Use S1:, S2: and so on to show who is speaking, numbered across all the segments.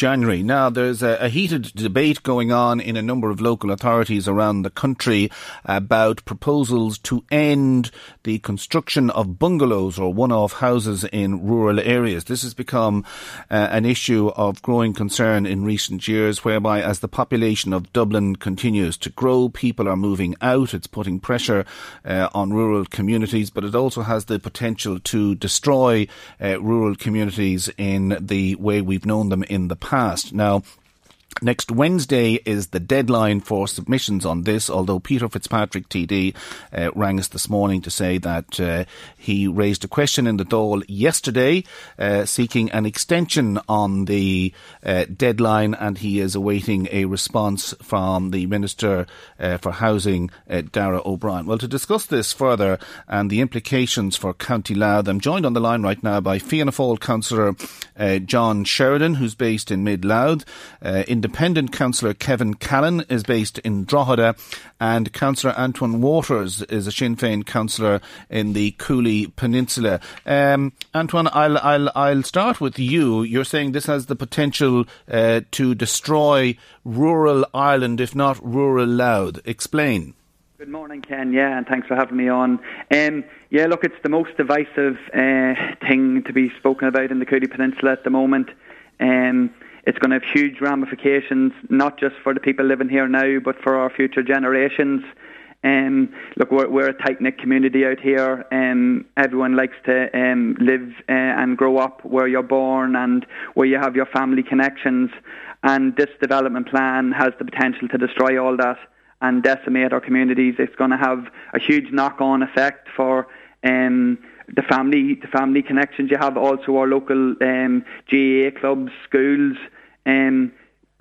S1: January. Now, there's a, a, heated debate going on in a number of local authorities around the country about proposals to end the construction of bungalows or one-off houses in rural areas. This has become uh, an issue of growing concern in recent years, whereby as the population of Dublin continues to grow, people are moving out. It's putting pressure uh, on rural communities, but it also has the potential to destroy uh, rural communities in the way we've known them in the past past. Now, Next Wednesday is the deadline for submissions on this, although Peter Fitzpatrick TD uh, rang us this morning to say that uh, he raised a question in the Dáil yesterday uh, seeking an extension on the uh, deadline and he is awaiting a response from the Minister uh, for Housing, uh, Darragh O'Brien. Well, to discuss this further and the implications for County Louth, I'm joined on the line right now by Fianna Fáil Councillor John Sheridan, who's based in Mid Louth, in Independent councillor Kevin Callan is based in Drogheda, and Councillor Antoine Watters is a Sinn Féin councillor in the Cooley Peninsula. Um, Antoine, I'll, I'll, I'll start with you. You're saying this has the potential uh, to destroy rural Ireland, if not rural Louth. Explain.
S2: Good morning, Ken. Yeah, and thanks for having me on. Um, yeah, look, it's the most divisive uh, thing to be spoken about in the Cooley Peninsula at the moment. Um, it's going to have huge ramifications, not just for the people living here now, but for our future generations. Um, look, we're, we're a tight knit community out here. Um, everyone likes to um, live uh, and grow up where you're born and where you have your family connections. And this development plan has the potential to destroy all that and decimate our communities. It's going to have a huge knock on effect for um, the family the family connections you have, also our local um, GAA clubs, schools. Um,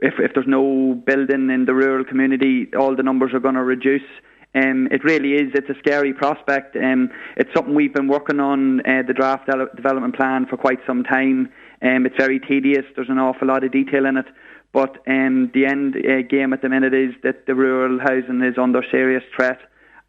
S2: if if there's no building in the rural community, all the numbers are going to reduce. Um, it really is. It's a scary prospect. Um, it's something we've been working on uh, the draft de- development plan for quite some time. Um, it's very tedious. There's an awful lot of detail in it. But um, the end uh, game at the minute is that the rural housing is under serious threat.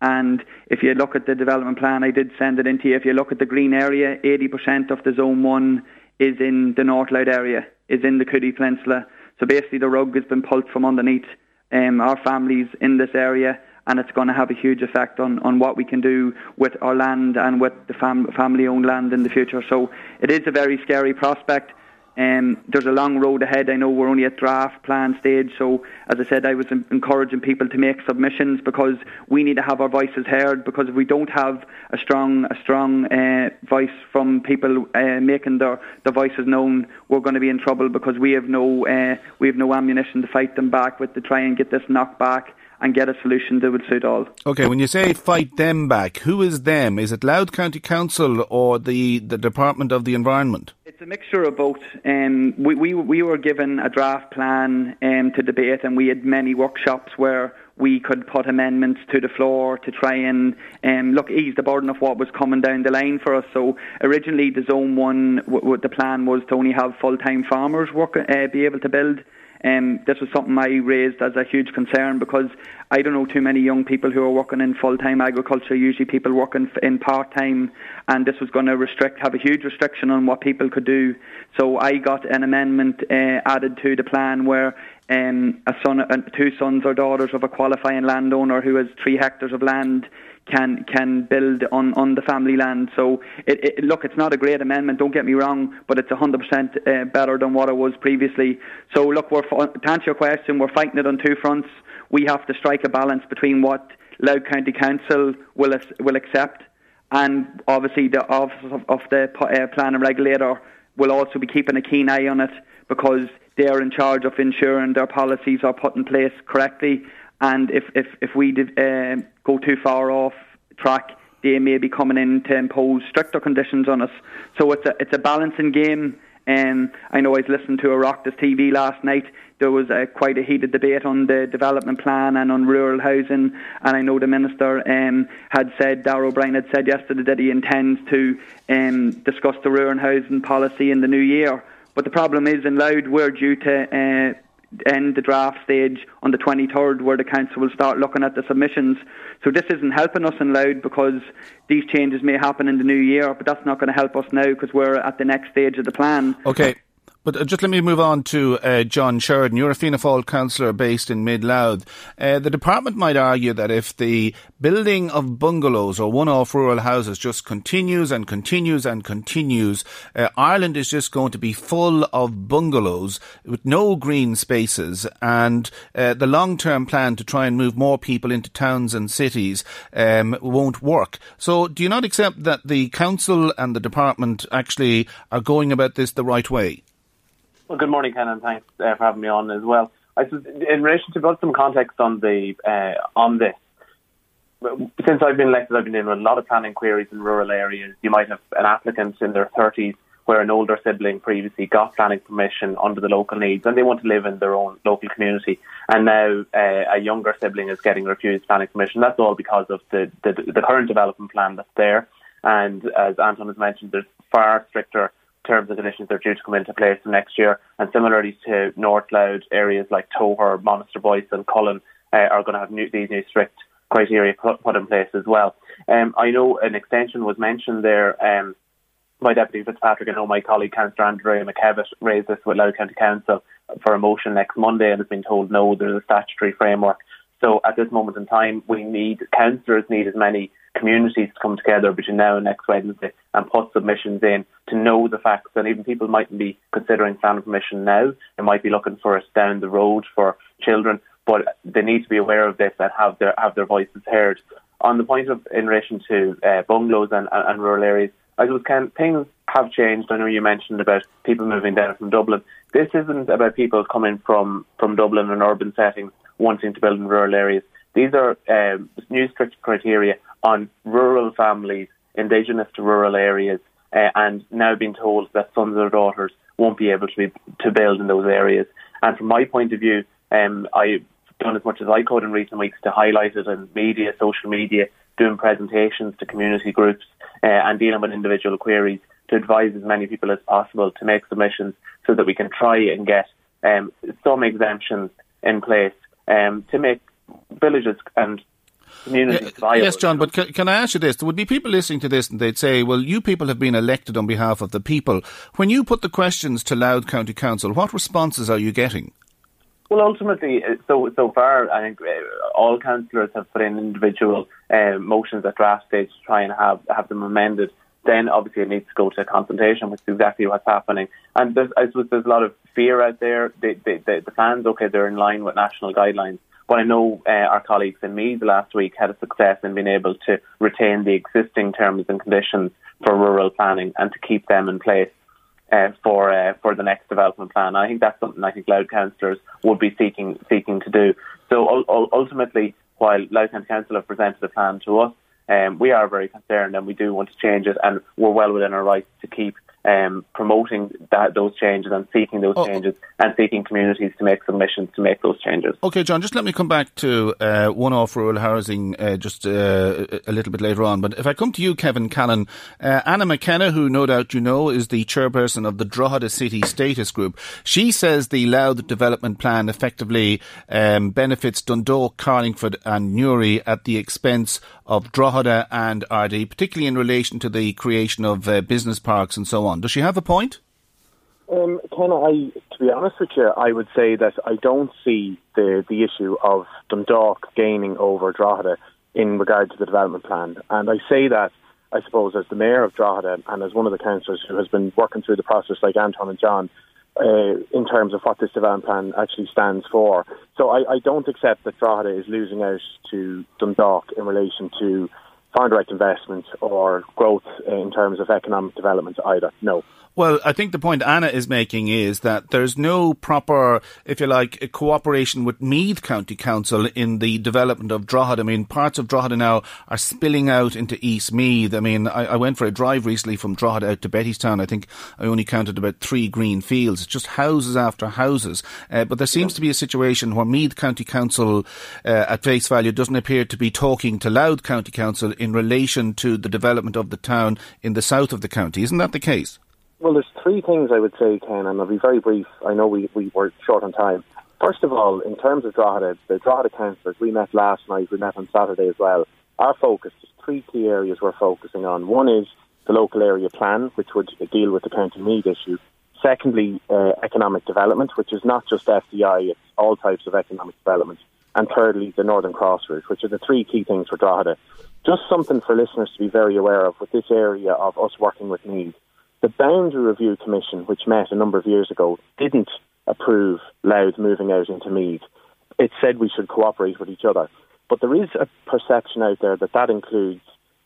S2: And if you look at the development plan, I did send it into you. If you look at the green area, 80% of the Zone 1 is in the North Louth area, is in the Cooley Peninsula. So basically, the rug has been pulled from underneath um, our families in this area, and it's going to have a huge effect on, on what we can do with our land and with the fam- family owned land in the future. So it is a very scary prospect. Um, there's a long road ahead. I know we're only at draft plan stage, so as I said, I was encouraging people to make submissions because we need to have our voices heard. Because if we don't have a strong, a strong uh, voice from people uh, making their, their voices known, we're going to be in trouble because we have no, uh, we have no ammunition to fight them back with to try and get this knocked back and get a solution that would suit all.
S1: Okay, when you say fight them back, who is them? Is it Louth County Council or the, the Department of the Environment?
S2: It's a mixture of both. Um, we, we, we were given a draft plan um, to debate, and we had many workshops where we could put amendments to the floor to try and um, look ease the burden of what was coming down the line for us. So originally, the zone one, w- w- the plan was to only have full time farmers work, uh, be able to build. Um, this was something I raised as a huge concern because I don't know too many young people who are working in full time agriculture. Usually, people working in part time, and this was going to restrict, have a huge restriction on what people could do. So I got an amendment uh, added to the plan where um, a son, uh, two sons or daughters of a qualifying landowner who has three hectares of land can can build on, on the family land. So it, it, look, it's not a great amendment. Don't get me wrong, but it's 100% uh, better than what it was previously. So look, we're to answer your question, we're fighting it on two fronts. We have to strike a balance between what Louth County Council will will accept, and obviously the office of, of the uh, planning regulator will also be keeping a keen eye on it because they are in charge of ensuring their policies are put in place correctly and if if if we did, uh, go too far off track, they may be coming in to impose stricter conditions on us. So it's a it's a balancing game. And um, I know I was listening to Oireachtas TV last night. There was a, quite a heated debate on the development plan and on rural housing. And I know the minister um, had said, Darragh O'Brien had said yesterday that he intends to um, discuss the rural housing policy in the new year. But the problem is, in Louth, we're due to uh, end the draft stage on the 23rd, where the council will start looking at the submissions. So this isn't helping us in Louth because these changes may happen in the new year, but that's not going to help us now because we're at the next stage of the plan.
S1: Okay. But uh, just let me move on to uh, John Sheridan. You're a Fianna Fáil councillor based in Mid Louth. Uh, the department might argue that if the building of bungalows or one-off rural houses just continues and continues and continues, uh, Ireland is just going to be full of bungalows with no green spaces, and uh, the long-term plan to try and move more people into towns and cities um, won't work. So, do you not accept that the council and the department actually are going about this the right way?
S3: Well, good morning, Ken, and thanks uh, for having me on as well. I suppose in relation to put some context on the uh, on this, since I've been elected, I've been in a lot of planning queries in rural areas. You might have an applicant in their 30s where an older sibling previously got planning permission under the local needs and they want to live in their own local community. And now uh, a younger sibling is getting refused planning permission. That's all because of the, the, the current development plan that's there. And as Anton has mentioned, there's far stricter terms and conditions are due to come into place next year. And similarly to North Louth, areas like Togher, Monasterboice and Collon uh, are going to have new, these new strict criteria put, put in place as well. Um, I know an extension was mentioned there. Um, my Deputy Fitzpatrick and know my colleague Councillor Andrea McKevitt raised this with Louth County Council for a motion next Monday and has been told no, there's a statutory framework. So at this moment in time, we need councillors need as many communities to come together between now and next Wednesday and put submissions in to know the facts. And even people mightn't be considering planning permission now. They might be looking for us down the road for children, but they need to be aware of this and have their have their voices heard. On the point of in relation to uh, bungalows and, and, and rural areas, I suppose can, things have changed. I know you mentioned about people moving down from Dublin. This isn't about people coming from, from Dublin and urban settings wanting to build in rural areas. These are um, new strict criteria on rural families, indigenous to rural areas, uh, and now being told that sons or daughters won't be able to be, to build in those areas. And from my point of view, um, I've done as much as I could in recent weeks to highlight it in media, social media, doing presentations to community groups, uh, and dealing with individual queries to advise as many people as possible to make submissions so that we can try and get um, some exemptions in place um, to make villages and communities viable.
S1: Yes, John, but can, can, I ask you this? There would be people listening to this and they'd say, well, you people have been elected on behalf of the people. When you put the questions to Louth County Council, what responses are you getting?
S3: Well, ultimately, uh, so so far, I think uh, all councillors have put in individual uh, motions at draft stage to try and have have them amended. Then, obviously, it needs to go to consultation, which is exactly what's happening. And there's, I suppose there's a lot of fear out there. The, plans, okay, they're in line with national guidelines, but I know uh, our colleagues in Meath last week had a success in being able to retain the existing terms and conditions for rural planning and to keep them in place uh, for uh, for the next development plan. I think that's something I think Louth councillors would be seeking seeking to do. So u- ultimately, while Louth County Council have presented a plan to us, um, we are very concerned and we do want to change it, and we're well within our rights to keep um, promoting that, those changes and seeking those oh. changes and seeking communities to make submissions to make those changes.
S1: Okay, John, just let me come back to uh, one off rural housing uh, just uh, a little bit later on. But if I come to you, Kevin Callan, uh, Anna McKenna, who no doubt you know is the chairperson of the Drogheda City Status Group, she says the Louth Development Plan effectively um, benefits Dundalk, Carlingford, and Newry at the expense of Drogheda and Ardee, particularly in relation to the creation of uh, business parks and so on. Does she have a point?
S4: Um, I, to be honest with you, I would say that I don't see the, the issue of Dundalk gaining over Drogheda in regard to the development plan. And I say that, I suppose, as the mayor of Drogheda and as one of the councillors who has been working through the process like Anton and John, uh, in terms of what this development plan actually stands for. So I, I don't accept that Drogheda is losing out to Dundalk in relation to foreign direct investment or growth in terms of economic development either. No.
S1: Well, I think the point Anna is making is that there's no proper, if you like, cooperation with Meath County Council in the development of Drogheda. I mean, parts of Drogheda now are spilling out into East Meath. I mean, I, I went for a drive recently from Drogheda out to Bettystown. I think I only counted about three green fields. It's just houses after houses. Uh, but there seems to be a situation where Meath County Council, uh, at face value, doesn't appear to be talking to Louth County Council in relation to the development of the town in the south of the county. Isn't that the case?
S4: Well, there's three things I would say, Ken, and I'll be very brief. I know we, we were short on time. First of all, in terms of Drogheda, the Drogheda councillors, we met last night, we met on Saturday as well. Our focus is three key areas we're focusing on. One is the local area plan, which would deal with the County Meath issue. Secondly, uh, economic development, which is not just FDI, it's all types of economic development. And thirdly, the Northern Cross route, which are the three key things for Drogheda. Just something for listeners to be very aware of with this area of us working with Meath. The Boundary Review Commission, which met a number of years ago, didn't approve Louth moving out into Meath. It said we should cooperate with each other. But there is a perception out there that that includes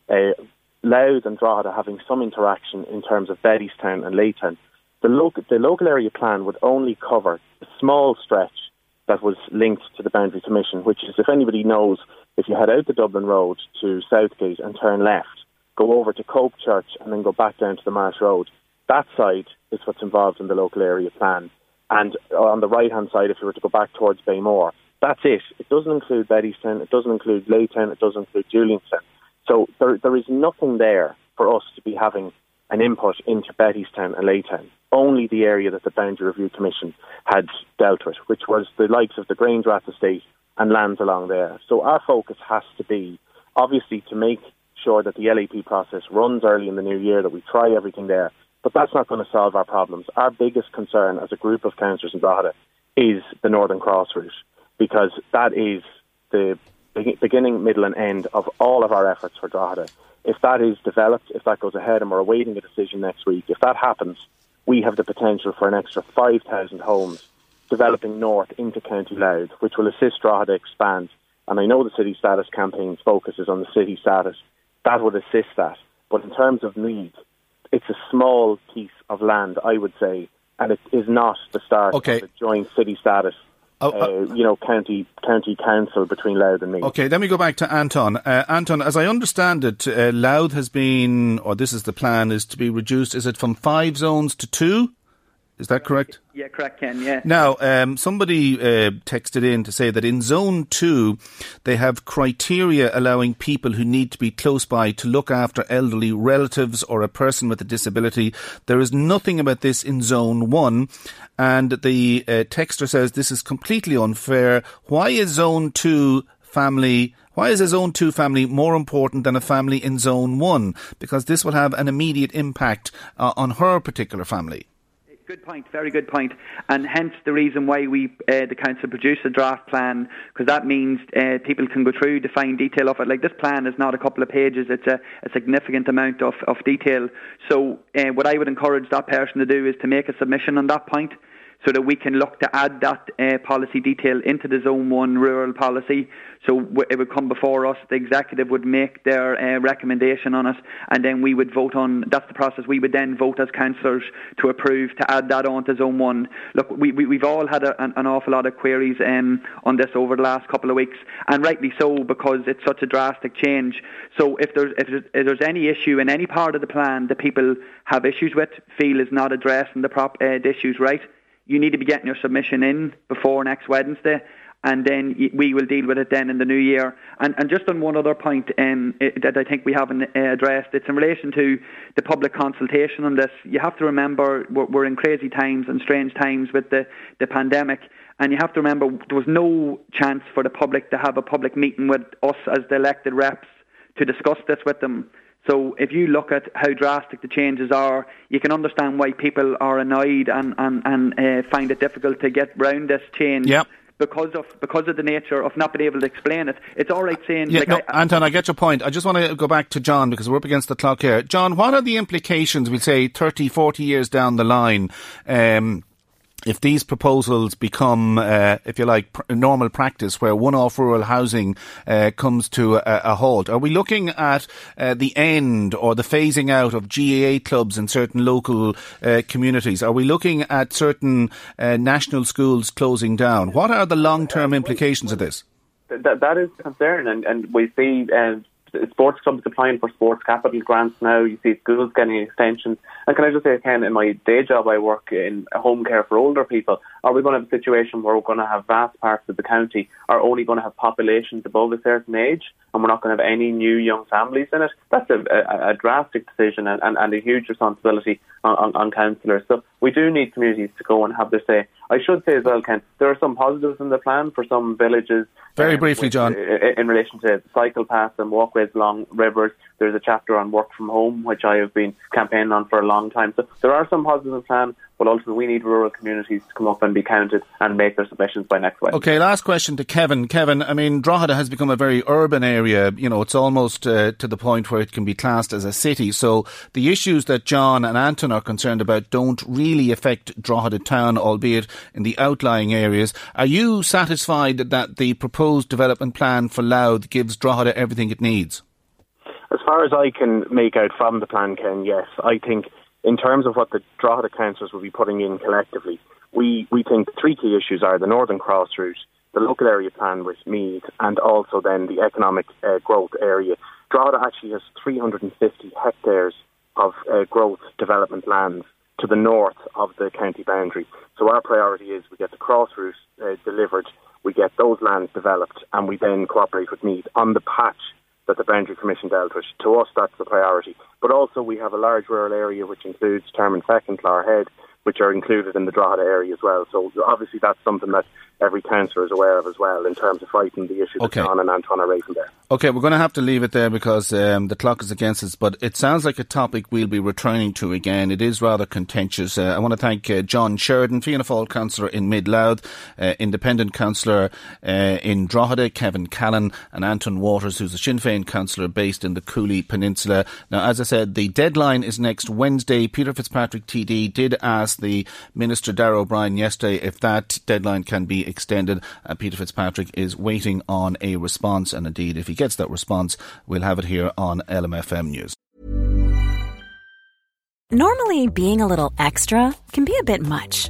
S4: uh, Louth and Drogheda having some interaction in terms of Bettystown and Laytown. The, the local area plan would only cover a small stretch that was linked to the Boundary Commission, which is, if anybody knows, if you head out the Dublin Road to Southgate and turn left, go over to Colpe Church, and then go back down to the Marsh Road. That side is what's involved in the local area plan. And on the right hand side, if you were to go back towards Beamore, that's it. It doesn't include Bettystown, it doesn't include Laytown, it doesn't include Julianstown. So there, there is nothing there for us to be having an input into Bettystown and Laytown. Only the area that the Boundary Review Commission had dealt with, which was the likes of the Grangerath estate and lands along there. So our focus has to be, obviously, to make sure that the LAP process runs early in the new year, that we try everything there. But that's not going to solve our problems. Our biggest concern as a group of councillors in Drogheda is the Northern Cross route, because that is the beginning, middle, and end of all of our efforts for Drogheda. If that is developed, if that goes ahead, and we're awaiting a decision next week, if that happens, we have the potential for an extra 5,000 homes developing north into County Louth, which will assist Drogheda expand. And I know the City Status campaign's focus is on the city status, that would assist that. But in terms of need, it's a small piece of land, I would say, and it is not the start okay. of the joint city status. Oh, uh, uh, you know, county county council between Louth and me.
S1: Okay, let me go back to Anton. Uh, Anton, as I understand it, uh, Louth has been, or this is the plan, is to be reduced. Is it from five zones to two? Is that correct?
S2: Yeah, correct, Ken. Yeah.
S1: Now, um, somebody uh, texted in to say that in Zone Two, they have criteria allowing people who need to be close by to look after elderly relatives or a person with a disability. There is nothing about this in Zone One, and the uh, texter says this is completely unfair. Why is Zone Two family? Why is a Zone 2 family more important than a family in Zone 1? Because this will have an immediate impact uh, on her particular family.
S2: Good point, very good point, and hence the reason why we, uh, the council, produced a draft plan because that means uh, people can go through the fine detail of it. Like this plan is not a couple of pages; it's a, a significant amount of, of detail. So, uh, what I would encourage that person to do is to make a submission on that point. So that we can look to add that uh, policy detail into the Zone 1 rural policy. So it would come before us, the executive would make their uh, recommendation on it, and then we would vote on, that's the process, we would then vote as councillors to approve to add that on to Zone 1. Look, we, we, have all had a, an, an, awful lot of queries um, on this over the last couple of weeks, and rightly so, because it's such a drastic change. So if there's, if there's, if there's any issue in any part of the plan that people have issues with, feel is not addressing the, prop, uh, the issues right, you need to be getting your submission in before next Wednesday and then we will deal with it then in the new year. And, and just on one other point um, that I think we haven't uh, addressed, it's in relation to the public consultation on this. You have to remember we're, we're in crazy times and strange times with the, the pandemic. And you have to remember there was no chance for the public to have a public meeting with us as the elected reps to discuss this with them. So if you look at how drastic the changes are, you can understand why people are annoyed and and, and uh, find it difficult to get round this change.
S1: Yep
S2: because of because of the nature of not being able to explain it. It's all right saying.
S1: Yeah,
S2: like
S1: no, I, Anton, I get your point. I just want to go back to John because we're up against the clock here. John, what are the implications? We'll say 30, 40 years down the line. Um, if these proposals become, uh, if you like, pr- normal practice where one-off rural housing uh, comes to a, a, halt, are we looking at uh, the end or the phasing out of GAA clubs in certain local uh, communities? Are we looking at certain uh, national schools closing down? What are the long-term implications of this?
S3: That, that is a concern, and, and we see uh, sports clubs applying for sports capital grants now. You see schools getting extensions. And can I just say, Ken, in my day job, I work in home care for older people. Are we going to have a situation where we're going to have vast parts of the county are only going to have populations above a certain age, and we're not going to have any new young families in it? That's a, a, a drastic decision and, and, and, a huge responsibility on, on, on councillors. So we do need communities to go and have their say. I should say as well, Ken, there are some positives in the plan for some villages.
S1: Very um, briefly, John.
S3: In relation to cycle paths and walkways along rivers, there's a chapter on work from home, which I have been campaigning on for a long time. So there are some positives in the plan, but ultimately we need rural communities to come up and be counted and make their submissions by next week.
S1: Okay, last question to Kevin. Kevin, I mean, Drogheda has become a very urban area. You know, it's almost uh, to the point where it can be classed as a city. So the issues that John and Anton are concerned about don't really affect Drogheda town, albeit in the outlying areas. Are you satisfied that the proposed development plan for Louth gives Drogheda everything it needs?
S4: As far as I can make out from the plan, Ken, yes. I think in terms of what the Drogheda councils will be putting in collectively, we, we think three key issues are the Northern Cross route, the local area plan with Meath, and also then the economic uh, growth area. Drogheda actually has 350 hectares of uh, growth development lands to the north of the county boundary. So our priority is we get the cross route uh, delivered, we get those lands developed, and we then cooperate with Meath on the patch that the Boundary Commission dealt with. To us, that's the priority. But also, we have a large rural area which includes Termonfeck and Clogherhead, which are included in the Drogheda area as well. So obviously, that's something that every councillor is aware of as well in terms of fighting the issue okay. that John and Anton are raising there.
S1: Okay, we're going to have to leave it there because um, the clock is against us, but it sounds like a topic we'll be returning to again. It is rather contentious. Uh, I want to thank uh, John Sheridan, Fianna Fáil councillor in Mid Louth, uh, independent councillor uh, in Drogheda, Kevin Callan, and Anton Watters, who's a Sinn Féin councillor based in the Cooley Peninsula. Now, as I said, the deadline is next Wednesday. Peter Fitzpatrick TD did ask the Minister Darragh O'Brien yesterday if that deadline can be extended. Uh, Peter Fitzpatrick is waiting on a response, and indeed, if he gets that response, we'll have it here on LMFM News.
S5: Normally, being a little extra can be a bit much,